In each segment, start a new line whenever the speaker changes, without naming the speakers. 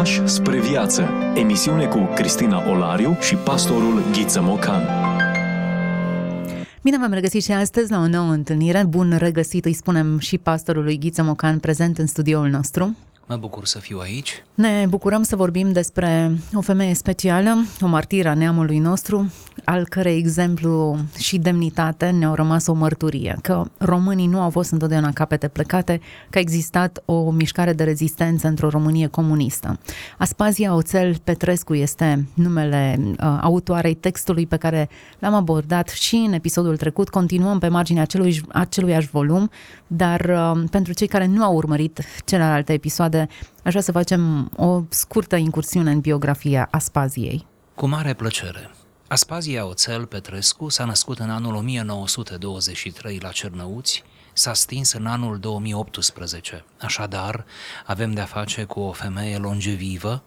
Pași spre viață. Emisiune cu Cristina Olariu și pastorul Ghiță Mocan.
Bine v-am regăsit și astăzi la o nouă întâlnire. Bun regăsit, îi spunem și pastorului Ghiță Mocan prezent în studioul nostru.
Mă bucur să fiu aici.
Ne bucurăm să vorbim despre o femeie specială, o martiră a neamului nostru, al cărei exemplu și demnitate ne-au rămas o mărturie, că românii nu au fost întotdeauna capete plecate, că a existat o mișcare de rezistență într-o Românie comunistă. Aspazia Oțel Petrescu este numele uh, autoarei textului pe care l-am abordat și în episodul trecut. Continuăm pe marginea acelui, aceluiași volum, dar uh, pentru cei care nu au urmărit celelalte episoade, aș vrea să facem o scurtă incursiune în biografia Aspaziei.
Cu mare plăcere. Aspazia Oțel Petrescu s-a născut în anul 1923 la Cernăuți, s-a stins în anul 2018. Așadar, avem de-a face cu o femeie longevivă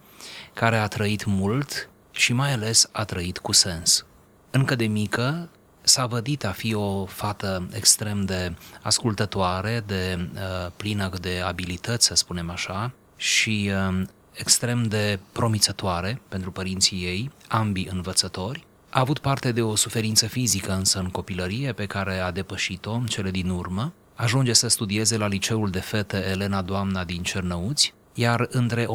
care a trăit mult și mai ales a trăit cu sens. Încă de mică s-a vădit a fi o fată extrem de ascultătoare, de uh, plină de abilități, să spunem așa, și uh, extrem de promițătoare pentru părinții ei, ambii învățători, a avut parte de o suferință fizică însă în copilărie pe care a depășit-o în cele din urmă, ajunge să studieze la liceul de fete Elena Doamna din Cernăuți, iar între 1944-1948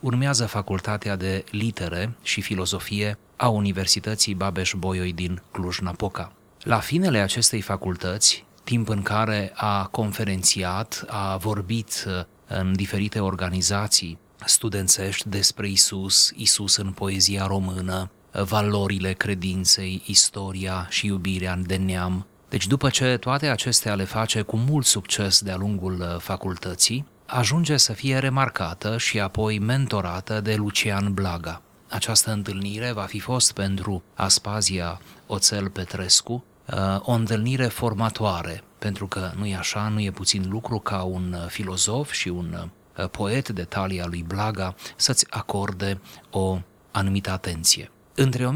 urmează facultatea de litere și filozofie a Universității Babeș-Bolyai din Cluj-Napoca. La finele acestei facultăți, timp în care a conferențiat, a vorbit uh, în diferite organizații studențești despre Isus, Isus în poezia română, valorile credinței, istoria și iubirea de neam. Deci după ce toate acestea le face cu mult succes de-a lungul uh, facultății, ajunge să fie remarcată și apoi mentorată de Lucian Blaga. Această întâlnire va fi fost pentru Aspazia Oțel Petrescu uh, o întâlnire formatoare, pentru că nu e așa, nu e puțin lucru ca un uh, filozof și un Uh, poet de talia lui Blaga să-ți acorde o anumită atenție. Între 1946-1948,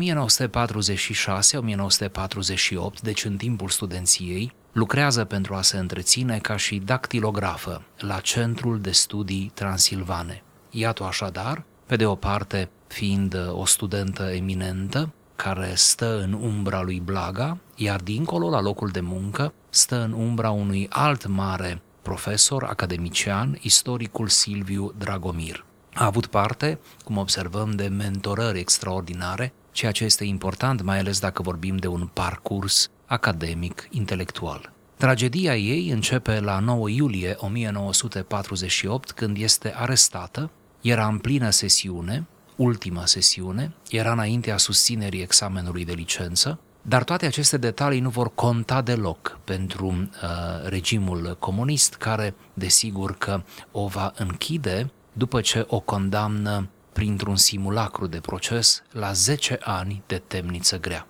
deci în timpul studenției, lucrează pentru a se întreține ca și dactilografă la Centrul de Studii Transilvane. Iată așadar, pe de o parte fiind uh, o studentă eminentă, care stă în umbra lui Blaga, iar dincolo, la locul de muncă, stă în umbra unui alt mare profesor, academician, istoricul Silviu Dragomir. A avut parte, cum observăm, de mentorări extraordinare, ceea ce este important, mai ales dacă vorbim de un parcurs academic, intelectual. Tragedia ei începe la 9 iulie 1948, când este arestată, era în plină sesiune, ultima sesiune, era înaintea susținerii examenului de licență dar toate aceste detalii nu vor conta deloc pentru uh, regimul comunist, care desigur că o va închide după ce o condamnă printr-un simulacru de proces la 10 ani de temniță grea.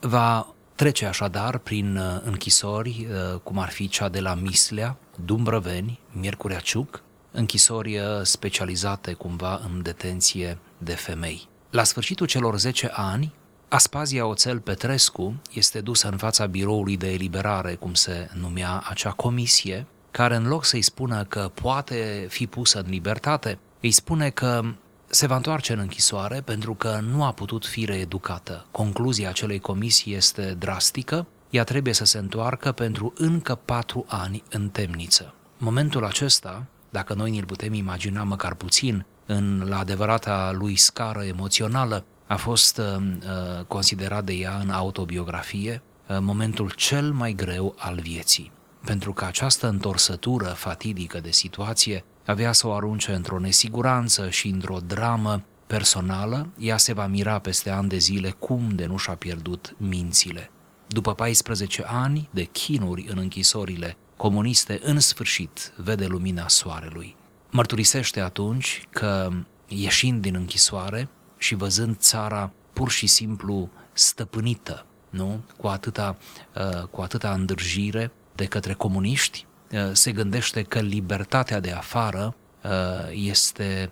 Va trece așadar prin uh, închisori, uh, cum ar fi cea de la Mislea, Dumbrăveni, Miercurea Ciuc, închisori uh, specializate cumva în detenție de femei. La sfârșitul celor 10 ani, Aspazia Oțel Petrescu este dusă în fața biroului de eliberare, cum se numea acea comisie, care în loc să-i spună că poate fi pusă în libertate, îi spune că se va întoarce în închisoare pentru că nu a putut fi reeducată. Concluzia acelei comisii este drastică, ea trebuie să se întoarcă pentru încă patru ani în temniță. Momentul acesta, dacă noi ne-l putem imagina măcar puțin, în la adevărata lui scară emoțională, a fost uh, uh, considerat de ea în autobiografie uh, momentul cel mai greu al vieții, pentru că această întorsătură fatidică de situație avea să o arunce într-o nesiguranță și într-o dramă personală, ea se va mira peste ani de zile cum de nu și-a pierdut mințile. După 14 ani de chinuri în închisorile comuniste, în sfârșit vede lumina soarelui. Mărturisește atunci că, ieșind din închisoare, și văzând țara pur și simplu stăpânită, nu? Cu atâta, uh, cu atâta îndârjire de către comuniști, uh, se gândește că libertatea de afară uh, este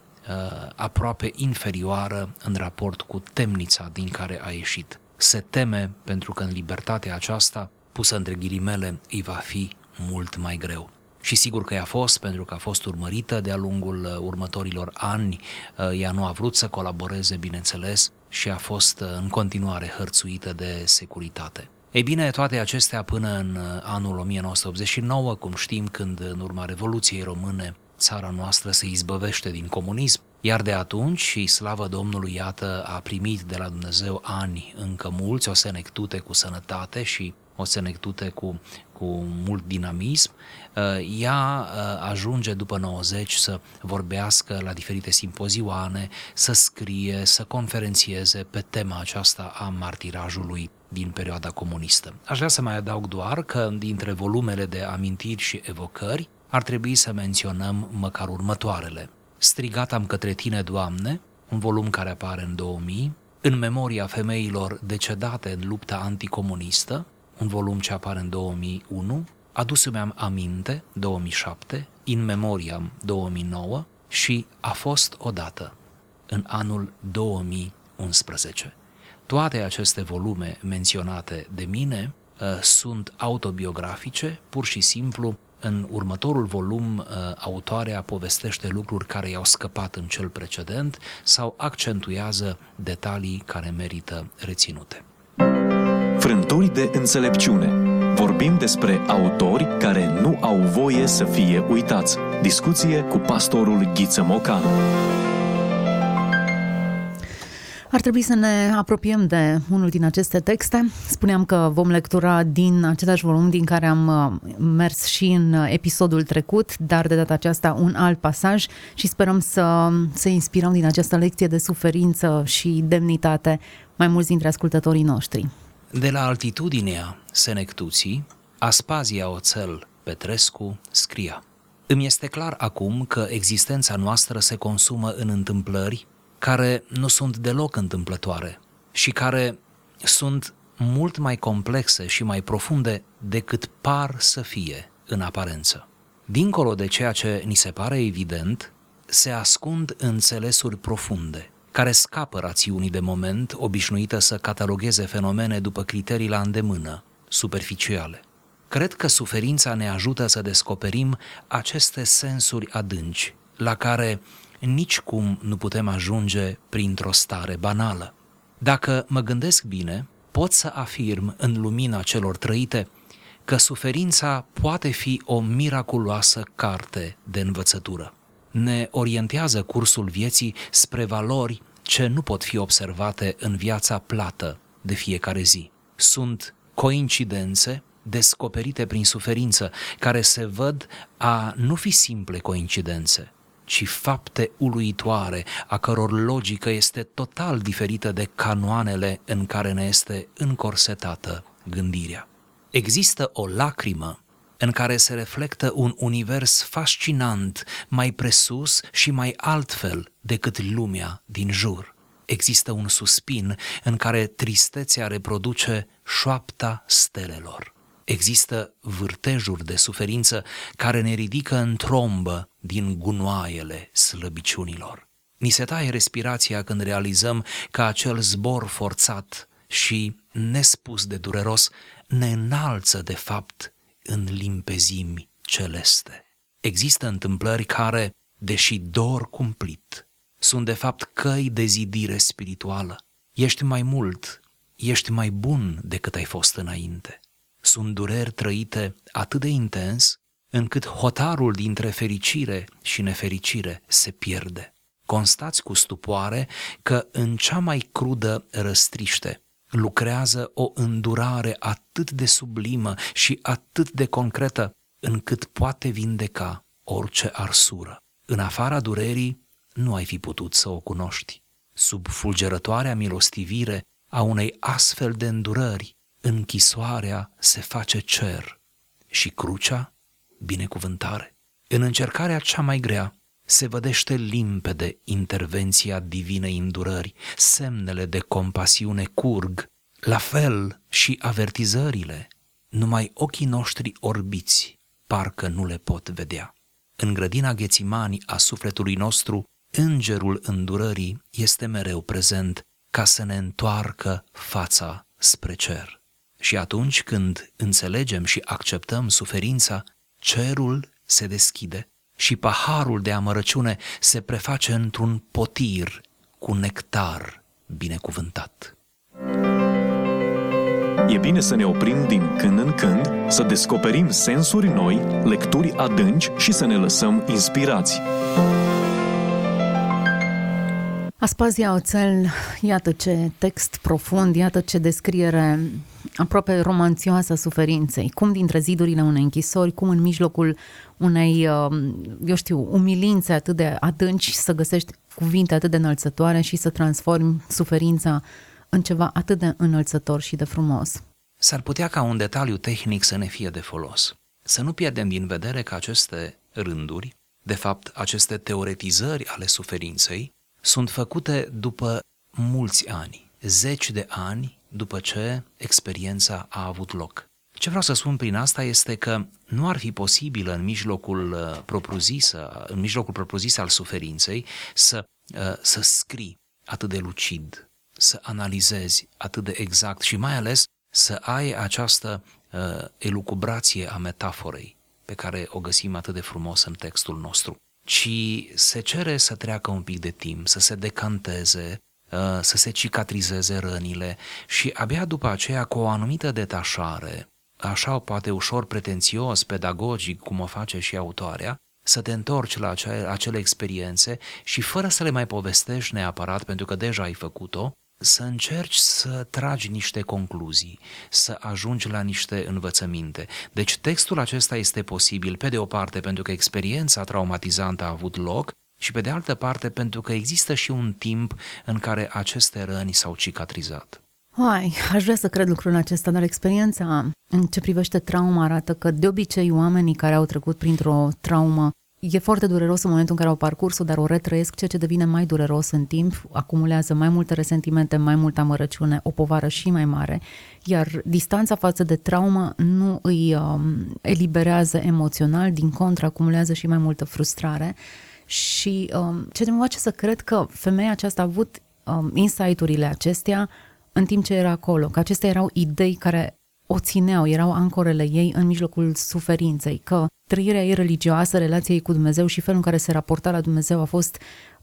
aproape inferioară în raport cu temnița din care a ieșit. Se teme pentru că în libertatea aceasta, pusă între ghilimele, îi va fi mult mai greu. și sigur că ea a fost, pentru că a fost urmărită de-a lungul uh, următorilor ani. Uh, ea nu a vrut să colaboreze, bineînțeles, și a fost uh, în continuare hărțuită de securitate. Ei bine, toate acestea până în anul 1989, cum știm, când în urma Revoluției Române țara noastră se izbăvește din comunism, iar de atunci, și slavă Domnului, iată, a primit de la Dumnezeu ani încă mulți, o senectute cu sănătate și o senectute cu, cu mult dinamism, uh, ea uh, ajunge după 90 să vorbească la diferite simpozioane, să scrie, să conferențieze pe tema aceasta a martirajului din perioada comunistă. Aș vrea să mai adaug doar că dintre volumele de amintiri și evocări ar trebui să menționăm măcar următoarele. Strigat am către tine, Doamne, un volum care apare în 2000, în memoria femeilor decedate în lupta anticomunistă, un volum ce apare în 2001, Adus-mi am aminte, 2007, In Memoriam, 2009 și A fost odată, în anul 2011. Toate aceste volume menționate de mine uh, sunt autobiografice, pur și simplu în următorul volum, uh, autoarea povestește lucruri care i-au scăpat în cel precedent sau accentuează detalii care merită reținute.
Frânturi de înțelepciune. Vorbim despre autori care nu au voie să fie uitați. Discuție cu pastorul Ghiță Mocan.
Ar trebui să ne apropiem de unul din aceste texte. Spuneam că vom lectura din același volum din care am uh, mers și în episodul trecut, dar de data aceasta un alt pasaj și sperăm să, să inspirăm din această lecție de suferință și demnitate mai mulți dintre ascultătorii noștri.
De la altitudinea Senectuții, Aspazia Oțel Petrescu scria Îmi este clar acum că existența noastră se consumă în întâmplări care nu sunt deloc întâmplătoare și care sunt mult mai complexe și mai profunde decât par să fie în aparență. Dincolo de ceea ce ni se pare evident, se ascund înțelesuri profunde, care scapă rațiunii de moment, obișnuită să catalogheze fenomene după criterii la îndemână, superficiale. Cred că suferința ne ajută să descoperim aceste sensuri adânci, la care nici cum nu putem ajunge printr-o stare banală. Dacă mă gândesc bine, pot să afirm în lumina celor trăite că suferința poate fi o miraculoasă carte de învățătură. Ne orientează cursul vieții spre valori ce nu pot fi observate în viața plată de fiecare zi. Sunt coincidențe descoperite prin suferință, care se văd a nu fi simple coincidențe, ci fapte uluitoare, a căror logică este total diferită de canoanele în care ne este încorsetată gândirea. Există o lacrimă în care se reflectă un univers fascinant, mai presus și mai altfel decât lumea din jur. Există un suspin în care tristețea reproduce șoapta stelelor. Există vârtejuri de suferință care ne ridică în trombă din gunoaiele slăbiciunilor. Ni se taie respirația când realizăm că acel zbor forțat și nespus de dureros ne înalță de fapt în limpezimi celeste. Există întâmplări care, deși dor cumplit, sunt de fapt căi de zidire spirituală. Ești mai mult, ești mai bun decât ai fost înainte sunt dureri trăite atât de intens încât hotarul dintre fericire și nefericire se pierde. Constați cu stupoare că în cea mai crudă răstriște lucrează o îndurare atât de sublimă și atât de concretă încât poate vindeca orice arsură. În afara durerii nu ai fi putut să o cunoști. Sub fulgerătoarea milostivire a unei astfel de îndurări, închisoarea se face cer și crucea binecuvântare. În încercarea cea mai grea se vădește limpede intervenția divinei îndurări, semnele de compasiune curg, la fel și avertizările, numai ochii noștri orbiți parcă nu le pot vedea. În grădina ghețimanii a sufletului nostru, îngerul îndurării este mereu prezent ca să ne întoarcă fața spre cer. Și atunci când înțelegem și acceptăm suferința, cerul se deschide și paharul de amărăciune se preface într-un potir cu nectar binecuvântat.
E bine să ne oprim din când în când, să descoperim sensuri noi, lecturi adânci și să ne lăsăm inspirați.
Aspazia Oțel, iată ce text profund, iată ce descriere aproape romanțioasă a suferinței. Cum dintre zidurile unei închisori, cum în mijlocul unei, um, eu știu, umilințe atât de adânci să găsești cuvinte atât de înălțătoare și să transformi suferința în ceva atât de înălțător și de frumos.
S-ar putea ca un detaliu tehnic să ne fie de folos. Să nu pierdem din vedere că aceste rânduri, de fapt aceste teoretizări ale suferinței, sunt făcute după mulți ani, zeci de ani după ce experiența a avut loc. Ce vreau să spun prin asta este că nu ar fi posibil în mijlocul uh, propriu-zis, în mijlocul propriu al suferinței să, uh, să scrii atât de lucid, să analizezi atât de exact și mai ales să ai această uh, elucubrație a metaforei pe care o găsim atât de frumos în textul nostru, ci se cere să treacă un pic de timp, să se decanteze, uh, să se cicatrizeze rănile și abia după aceea, cu o anumită detașare, așa poate ușor pretențios, pedagogic, cum o face și autoarea, să te întorci la acele, acele experiențe și fără să le mai povestești neapărat, pentru că deja ai făcut-o, să încerci să tragi niște concluzii, să ajungi la niște învățăminte. Deci textul acesta este posibil, pe de o parte, pentru că experiența traumatizantă a avut loc și pe de altă parte pentru că există și un timp în care aceste răni s-au cicatrizat.
Hai, aș vrea să cred lucrul acesta, dar experiența în ce privește trauma arată că de obicei oamenii care au trecut printr-o traumă E foarte dureros în momentul în care au parcurs-o, dar o retrăiesc, ceea ce devine mai dureros în timp, acumulează mai multe resentimente, mai multă amărăciune, o povară și mai mare, iar distanța față de traumă nu îi um, eliberează emoțional, din contră acumulează și mai multă frustrare și um, ce mă face să cred că femeia aceasta a avut um, insight-urile acestea în timp ce era acolo, că acestea erau idei care o țineau, erau ancorele ei în mijlocul suferinței, că trăirea ei religioasă, relația ei cu Dumnezeu și felul în care se raporta la Dumnezeu a fost uh,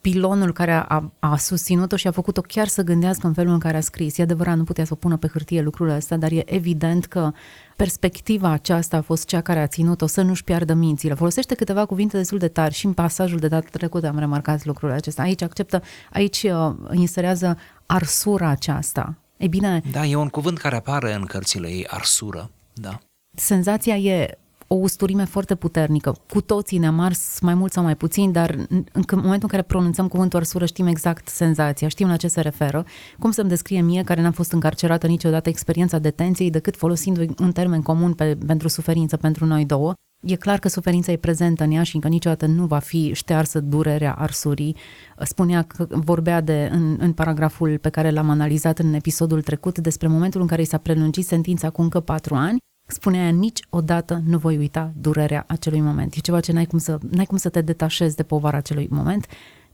pilonul care a, a susținut-o și a făcut-o chiar să gândească în felul în care a scris. E adevărat, nu putea să o pună pe hârtie lucrurile astea, dar e evident că perspectiva aceasta a fost cea care a ținut-o să nu-și piardă mințile. Folosește câteva cuvinte destul de tari și în pasajul de data trecută am remarcat lucrurile acestea. Aici acceptă, aici uh, inserează arsura aceasta. Ei bine...
Da, e un cuvânt care apare în cărțile ei, arsură, da.
Senzația e o usturime foarte puternică. Cu toții ne-am ars mai mult sau mai puțin, dar în, în momentul în care pronunțăm cuvântul arsură știm exact senzația, știm la ce se referă. Cum să-mi descrie mie, care n-am fost încarcerată niciodată, experiența detenției, decât folosind un termen comun pe, pentru suferință pentru noi două. E clar că suferința e prezentă în ea și încă niciodată nu va fi ștearsă durerea arsurii. Spunea că vorbea de, în, în paragraful pe care l-am analizat în episodul trecut despre momentul în care i s-a prelungit sentința cu încă patru ani spunea niciodată nu voi uita durerea acelui moment. E ceva ce n-ai cum să, n-ai cum să te detașezi de povara acelui moment,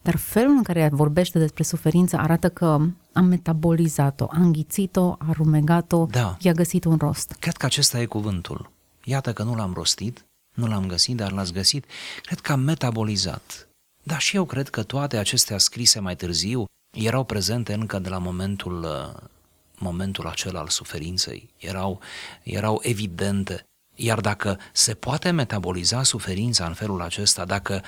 dar felul în care vorbește despre suferință arată că am metabolizat-o, a înghițit-o, a rumegat-o, da. i-a găsit un rost.
Cred că acesta e cuvântul. Iată că nu l-am rostit, nu l-am găsit, dar l-ați găsit. Cred că am metabolizat. Dar și eu cred că toate acestea scrise mai târziu erau prezente încă de la momentul uh, momentul acela al suferinței, erau, erau evidente. Iar dacă se poate metaboliza suferința în felul acesta, dacă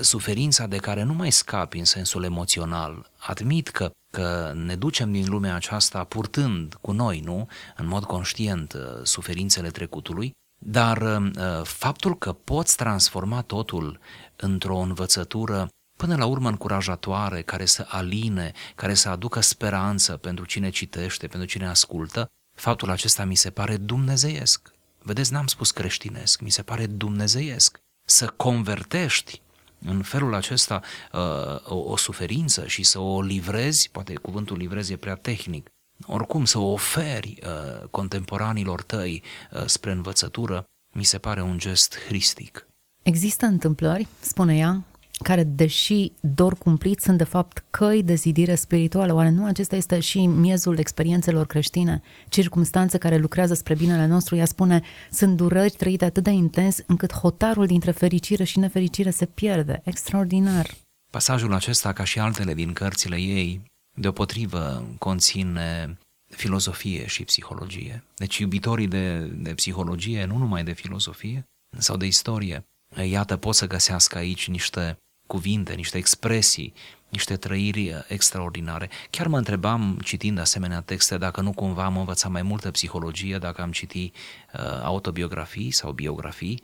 suferința de care nu mai scapi în sensul emoțional, admit că, că ne ducem din lumea aceasta purtând cu noi, nu, în mod conștient, uh, suferințele trecutului, dar uh, faptul că poți transforma totul într-o învățătură până la urmă încurajatoare, care să aline, care să aducă speranță pentru cine citește, pentru cine ascultă, faptul acesta mi se pare dumnezeiesc. Vedeți, n-am spus creștinesc, mi se pare dumnezeiesc. Să convertești în felul acesta uh, o, o suferință și să o livrezi, poate cuvântul livrezi e prea tehnic, oricum să o oferi uh, contemporanilor tăi uh, spre învățătură, mi se pare un gest hristic.
Există întâmplări, spune ea, care, deși dor cumplit, sunt de fapt căi de zidire spirituală. Oare nu acesta este și miezul experiențelor creștine? Circumstanțe care lucrează spre binele nostru, ea spune, sunt durări trăite atât de intens încât hotarul dintre fericire și nefericire se pierde. Extraordinar!
Pasajul acesta, ca și altele din cărțile ei, deopotrivă conține filozofie și psihologie. Deci iubitorii de, de psihologie, nu numai de filozofie sau de istorie, iată, pot să găsească aici niște cuvinte, niște expresii, niște trăiri extraordinare. Chiar mă întrebam, citind asemenea texte, dacă nu cumva am învățat mai multă psihologie dacă am citit uh, autobiografii sau biografii,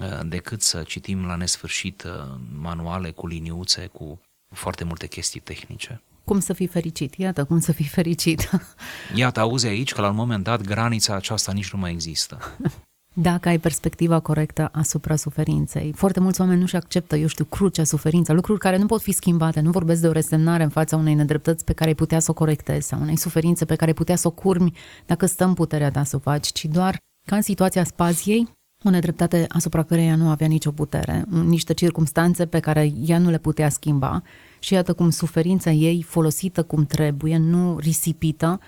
uh, decât să citim la nesfârșit uh, manuale cu liniuțe, cu foarte multe chestii tehnice.
Cum să fii fericit? Iată, cum să fii fericit.
Iată, auzi aici că la un moment dat granița aceasta nici nu mai există.
Dacă ai perspectiva corectă asupra suferinței. Foarte mulți oameni nu-și acceptă, eu știu, crucea, suferința, lucruri care nu pot fi schimbate. Nu vorbesc de o resemnare în fața unei nedreptăți pe care ai putea să o corectezi sau unei suferințe pe care ai putea să o curmi dacă stă în puterea ta să o faci, ci doar ca în situația spaziei, o nedreptate asupra căreia nu avea nicio putere, niște circumstanțe pe care ea nu le putea schimba și iată cum suferința ei, folosită cum trebuie, nu risipită,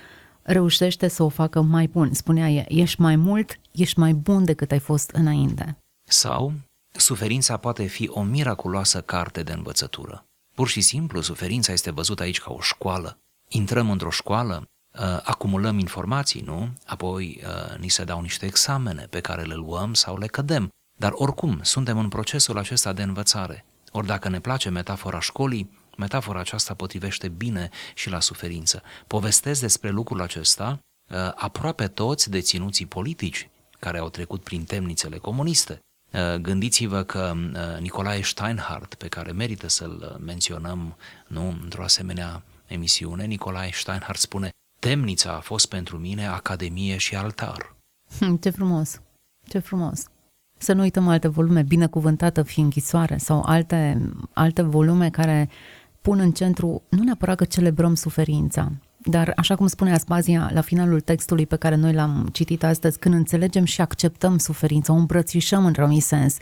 reușește să o facă mai bun. Spunea ea, ești mai mult, ești mai bun decât ai fost înainte.
Sau, suferința poate fi o miraculoasă carte de învățătură. Pur și simplu, suferința este văzută aici ca o școală. Intrăm într-o școală, uh, acumulăm informații, nu? Apoi uh, ni se dau niște examene pe care le luăm sau le cădem. Dar oricum, suntem în procesul acesta de învățare. Ori dacă ne place metafora școlii, Metafora aceasta potrivește bine și la suferință. Povestesc despre lucrul acesta uh, aproape toți deținuții politici care au trecut prin temnițele comuniste. Uh, gândiți-vă că uh, Nicolae Steinhardt, pe care merită să-l menționăm nu, într-o asemenea emisiune, Nicolae Steinhardt spune Temnița a fost pentru mine academie și altar.
Hm, ce frumos! Ce frumos! Să nu uităm alte volume, binecuvântată fi închisoare sau alte, alte volume care pun în centru nu neapărat că celebrăm suferința, dar așa cum spune Aspazia la finalul textului pe care noi l-am citit astăzi, când înțelegem și acceptăm suferința, o îmbrățișăm într-un sens,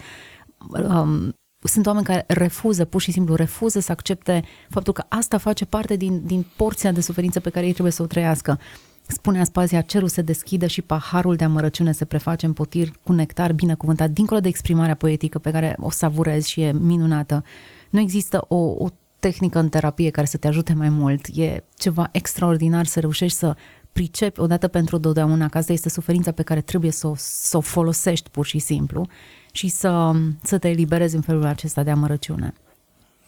um, sunt oameni care refuză, pur și simplu refuză să accepte faptul că asta face parte din, din porția de suferință pe care ei trebuie să o trăiască. Spune Aspazia, cerul se deschide și paharul de amărăciune se preface în potir cu nectar binecuvântat, dincolo de exprimarea poetică pe care o savurez și e minunată. Nu există o, o tehnică în terapie care să te ajute mai mult. E ceva extraordinar să reușești să pricepi odată pentru totdeauna că asta este suferința pe care trebuie să o, să o folosești pur și simplu și să, să te eliberezi în felul acesta de amărăciune.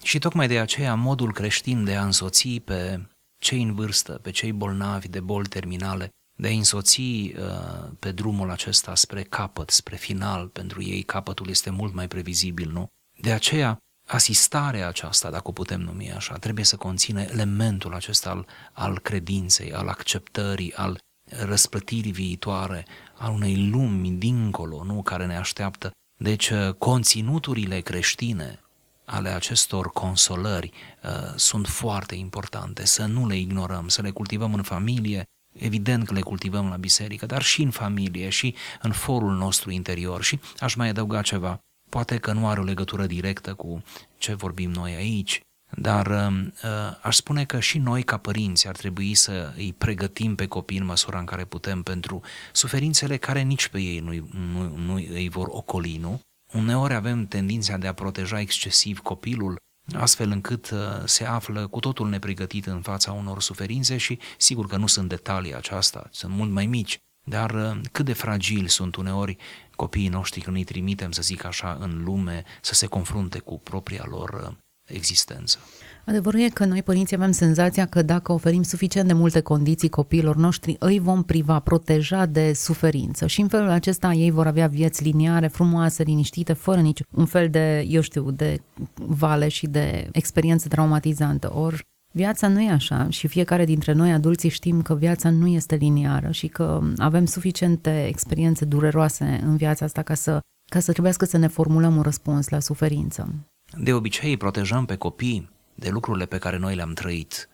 Și tocmai de aceea modul creștin de a însoți pe cei în vârstă, pe cei bolnavi de boli terminale, de a însoți uh, pe drumul acesta spre capăt, spre final, pentru ei capătul este mult mai previzibil, nu? De aceea asistarea aceasta, dacă o putem numi așa, trebuie să conține elementul acesta al, al credinței, al acceptării, al răsplătirii viitoare, al unei lumi dincolo, nu, care ne așteaptă. Deci, uh, conținuturile creștine ale acestor consolări uh, sunt foarte importante, să nu le ignorăm, să le cultivăm în familie, evident că le cultivăm la biserică, dar și în familie, și în forul nostru interior. Și aș mai adăuga ceva, Poate că nu are o legătură directă cu ce vorbim noi aici, dar uh, uh, aș spune că și noi, ca părinți, ar trebui să îi pregătim pe copii în măsura în care putem pentru suferințele care nici pe ei nu, nu, nu îi vor ocoli, nu? Uneori avem tendința de a proteja excesiv copilul, astfel încât uh, se află cu totul nepregătit în fața unor suferințe și sigur că nu sunt detalii aceasta, sunt mult mai mici, dar uh, cât de fragili sunt uneori copiii noștri când îi trimitem, să zic așa, în lume, să se confrunte cu propria lor uh, existență.
Adevărul e că noi, părinții, avem senzația că dacă oferim suficient de multe condiții copiilor noștri, îi vom priva, proteja de suferință și în felul acesta ei vor avea vieți liniare, frumoase, liniștite, fără nici un fel de, eu știu, de vale și de experiență traumatizantă. Ori Viața nu e așa și fiecare dintre noi adulții știm că viața nu este liniară și că avem suficiente experiențe dureroase în viața asta ca să, ca să trebuiască să ne formulăm un răspuns la suferință.
De obicei protejăm pe copii de lucrurile pe care noi le-am trăit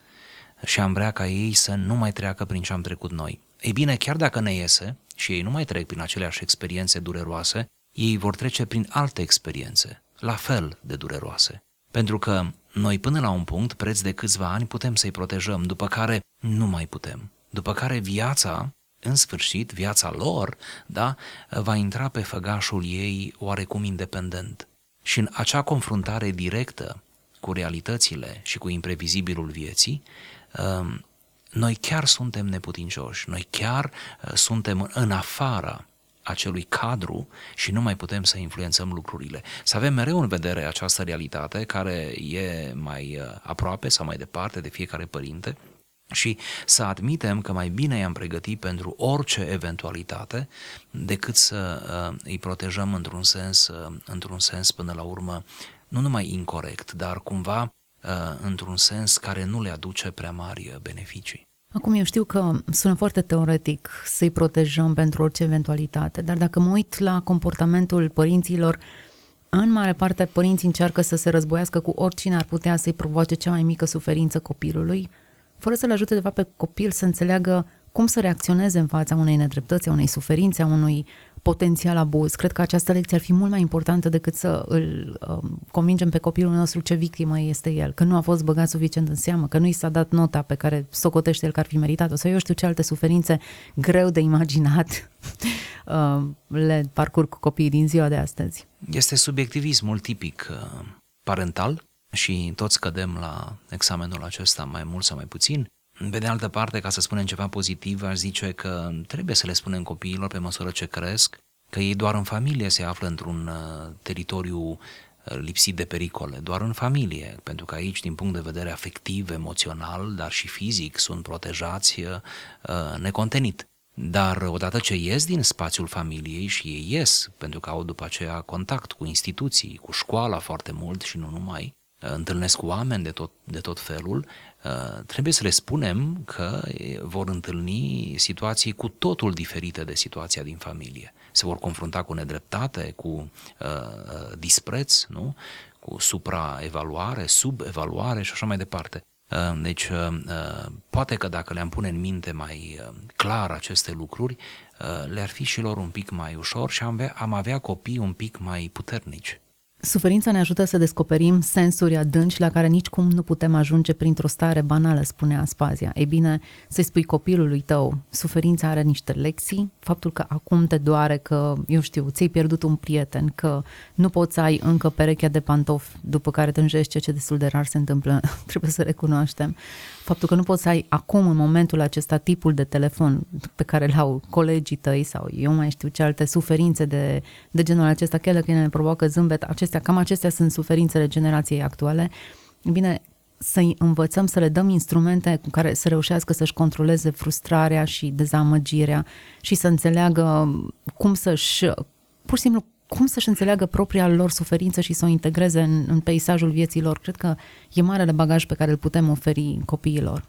și am vrea ca ei să nu mai treacă prin ce am trecut noi. Ei bine, chiar dacă ne iese și ei nu mai trec prin aceleași experiențe dureroase, ei vor trece prin alte experiențe, la fel de dureroase Pentru că noi până la un punct, preț de câțiva ani, putem să-i protejăm, după care nu mai putem. După care viața, în sfârșit, viața lor, da, va intra pe făgașul ei oarecum independent. Și în acea confruntare directă cu realitățile și cu imprevizibilul vieții, um, noi chiar suntem neputincioși, noi chiar uh, suntem în afara acelui cadru și nu mai putem să influențăm lucrurile. Să avem mereu în vedere această realitate care e mai uh, aproape sau mai departe de fiecare părinte și să admitem că mai bine i-am pregătit pentru orice eventualitate decât să uh, îi protejăm într-un sens, uh, într-un sens până la urmă nu numai incorrect, dar cumva uh, într-un sens care nu le aduce prea mari uh, beneficii.
Acum eu știu că sună foarte teoretic să-i protejăm pentru orice eventualitate, dar dacă mă uit la comportamentul părinților, în mare parte părinții încearcă să se războiască cu oricine ar putea să-i provoace cea mai mică suferință copilului, fără să-l ajute de fapt pe copil să înțeleagă cum să reacționeze în fața unei nedreptăți, a unei suferințe, a unui potențial abuz. Cred că această lecție ar fi mult mai importantă decât să îl um, convingem pe copilul nostru ce victimă este el, că nu a fost băgat suficient în seamă, că nu i s-a dat nota pe care socotește el că ar fi meritat-o, sau eu știu ce alte suferințe greu de imaginat uh, le parcurg cu copiii din ziua de astăzi.
Este subiectivismul tipic uh, parental și toți cădem la examenul acesta mai mult sau mai puțin. Pe de altă parte, ca să spunem ceva pozitiv, aș zice că trebuie să le spunem copiilor pe măsură ce cresc că ei doar în familie se află într-un uh, teritoriu uh, lipsit de pericole, doar în familie, pentru că aici, din punct de vedere afectiv, emoțional, dar și fizic, sunt protejați uh, necontenit. Dar odată ce ies din spațiul familiei și ei ies, pentru că au după aceea contact cu instituții, cu școala foarte mult și nu numai, întâlnesc oameni de tot, de tot felul, uh, trebuie să le spunem că vor întâlni situații cu totul diferite de situația din familie. Se vor confrunta cu nedreptate, cu uh, dispreț, nu? cu supraevaluare, subevaluare și așa mai departe. Uh, deci, uh, poate că dacă le-am pune în minte mai clar aceste lucruri, le-ar fi și lor un pic mai ușor și am avea, am avea copii un pic mai puternici.
Suferința ne ajută să descoperim sensuri adânci la care nici cum nu putem ajunge printr-o stare banală, spune Aspazia. Ei bine, să-i spui copilului tău, suferința are niște lecții, faptul că acum te doare, că, eu știu, ți-ai pierdut un prieten, că nu poți să ai încă perechea de pantofi după care tânjești, ceea ce destul de rar se întâmplă, trebuie să recunoaștem faptul că nu poți să ai acum, în momentul acesta, tipul de telefon pe care îl au colegii tăi sau eu mai știu ce alte suferințe de, de genul acesta, chiar dacă ne provoacă zâmbet, acestea, cam acestea sunt suferințele generației actuale. Bine, să-i învățăm să le dăm instrumente cu care să reușească să-și controleze frustrarea și dezamăgirea și să înțeleagă cum să-și, pur și simplu, cum să-și înțeleagă propria lor suferință și să o integreze în, în peisajul vieții lor. Cred că e marele bagaj pe care îl putem oferi copiilor.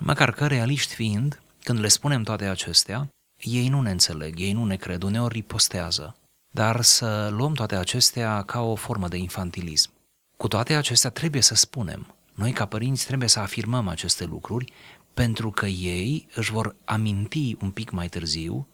Măcar că realiști fiind, când le spunem toate acestea, ei nu ne înțeleg, ei nu ne cred, uneori ripostează. Dar să luăm toate acestea ca o formă de infantilism. Cu toate acestea trebuie să spunem, noi ca părinți trebuie să afirmăm aceste lucruri pentru că ei își vor aminti un pic mai târziu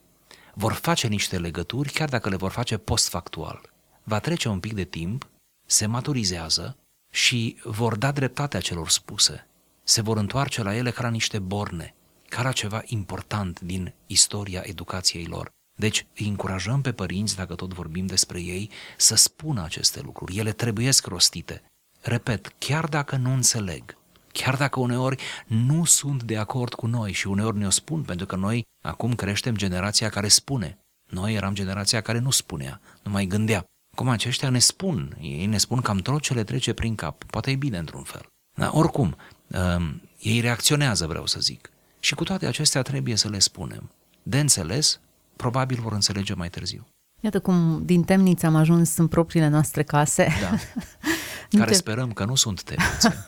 vor face niște legături, chiar dacă le vor face postfactual. Va trece un pic de timp, se maturizează și vor da dreptatea celor spuse. Se vor întoarce la ele ca la niște borne, ca la ceva important din istoria educației lor. Deci îi încurajăm pe părinți, dacă tot vorbim despre ei, să spună aceste lucruri. Ele trebuiesc rostite. Repet, chiar dacă nu înțeleg, chiar dacă uneori nu sunt de acord cu noi și uneori ne-o spun, pentru că noi acum creștem generația care spune. Noi eram generația care nu spunea, nu mai gândea. Cum aceștia ne spun, ei ne spun cam tot ce le trece prin cap, poate e bine într-un fel. Dar oricum, um, ei reacționează, vreau să zic. Și cu toate acestea trebuie să le spunem. De înțeles, probabil vor înțelege mai târziu.
Iată cum din temniță am ajuns în propriile noastre case.
Da. Care sperăm că nu sunt temnițe.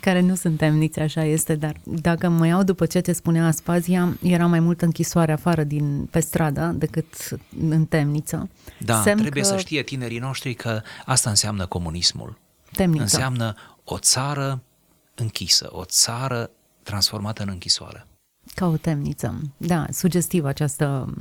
care nu sunt temniți, așa este, dar dacă mă iau după ce te spunea Aspazia, era mai mult închisoare afară din pe stradă decât în temniță.
Da, Semn trebuie că... să știe tinerii noștri că asta înseamnă comunismul.
Temniță.
Înseamnă o țară închisă, o țară transformată în închisoare.
Ca o temniță. Da, sugestivă această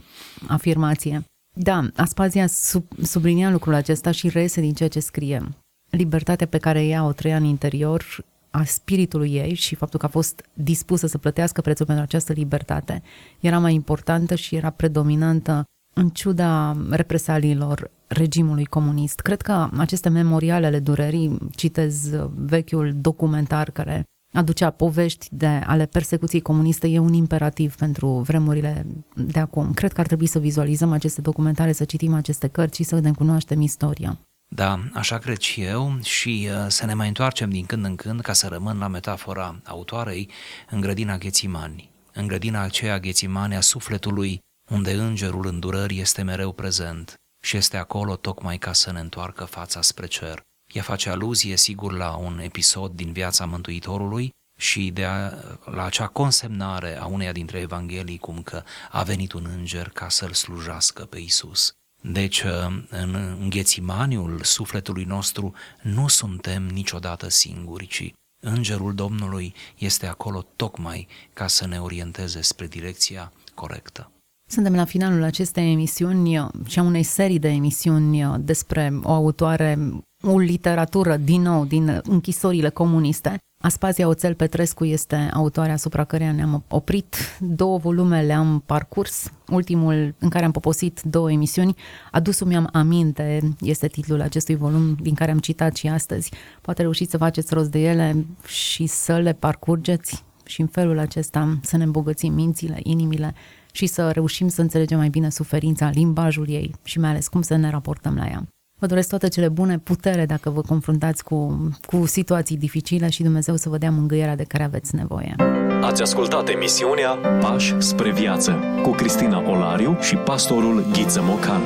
afirmație. Da, Aspazia sub, sublinia lucrul acesta și reiese din ceea ce scrie. libertatea pe care ea o trăia în interior a spiritului ei și faptul că a fost dispusă să plătească prețul pentru această libertate era mai importantă și era predominantă în ciuda represaliilor regimului comunist. Cred că aceste memoriale ale durerii, citez vechiul documentar care aducea povești de ale persecuției comuniste, e un imperativ pentru vremurile de acum. Cred că ar trebui să vizualizăm aceste documentare, să citim aceste cărți și să ne cunoaștem istoria.
Da, așa cred și eu și uh, să ne mai întoarcem din când în când, ca să rămân la metafora autoarei, în grădina Ghețimani. În grădina aceea Ghețimani a sufletului, unde îngerul îndurării este mereu prezent și este acolo tocmai ca să ne întoarcă fața spre cer. Ea face aluzie, sigur, la un episod din viața Mântuitorului și de a, la acea consemnare a uneia dintre evanghelii cum că a venit un înger ca să-l slujească pe Isus. Deci, în înghețimaniul sufletului nostru nu suntem niciodată singuri, ci Îngerul Domnului este acolo tocmai ca să ne orienteze spre direcția corectă.
Suntem la finalul acestei emisiuni și a unei serii de emisiuni despre o autoare, o literatură, din nou, din închisorile comuniste. Aspazia Oțel Petrescu este autoarea asupra căreia ne-am oprit. Două volume le-am parcurs. Ultimul în care am poposit două emisiuni, Adus-mi am aminte, este titlul acestui volum din care am citat și astăzi. Poate reușiți să faceți rost de ele și să le parcurgeți și în felul acesta să ne îmbogățim mințile, inimile și să reușim să înțelegem mai bine suferința, limbajul ei și mai ales cum să ne raportăm la ea. Vă doresc toate cele bune, putere dacă vă confruntați cu, cu situații dificile și Dumnezeu să vă dea mângâierea de care aveți nevoie.
Ați ascultat emisiunea Pași spre viață cu Cristina Olariu și pastorul Ghiță Mocan.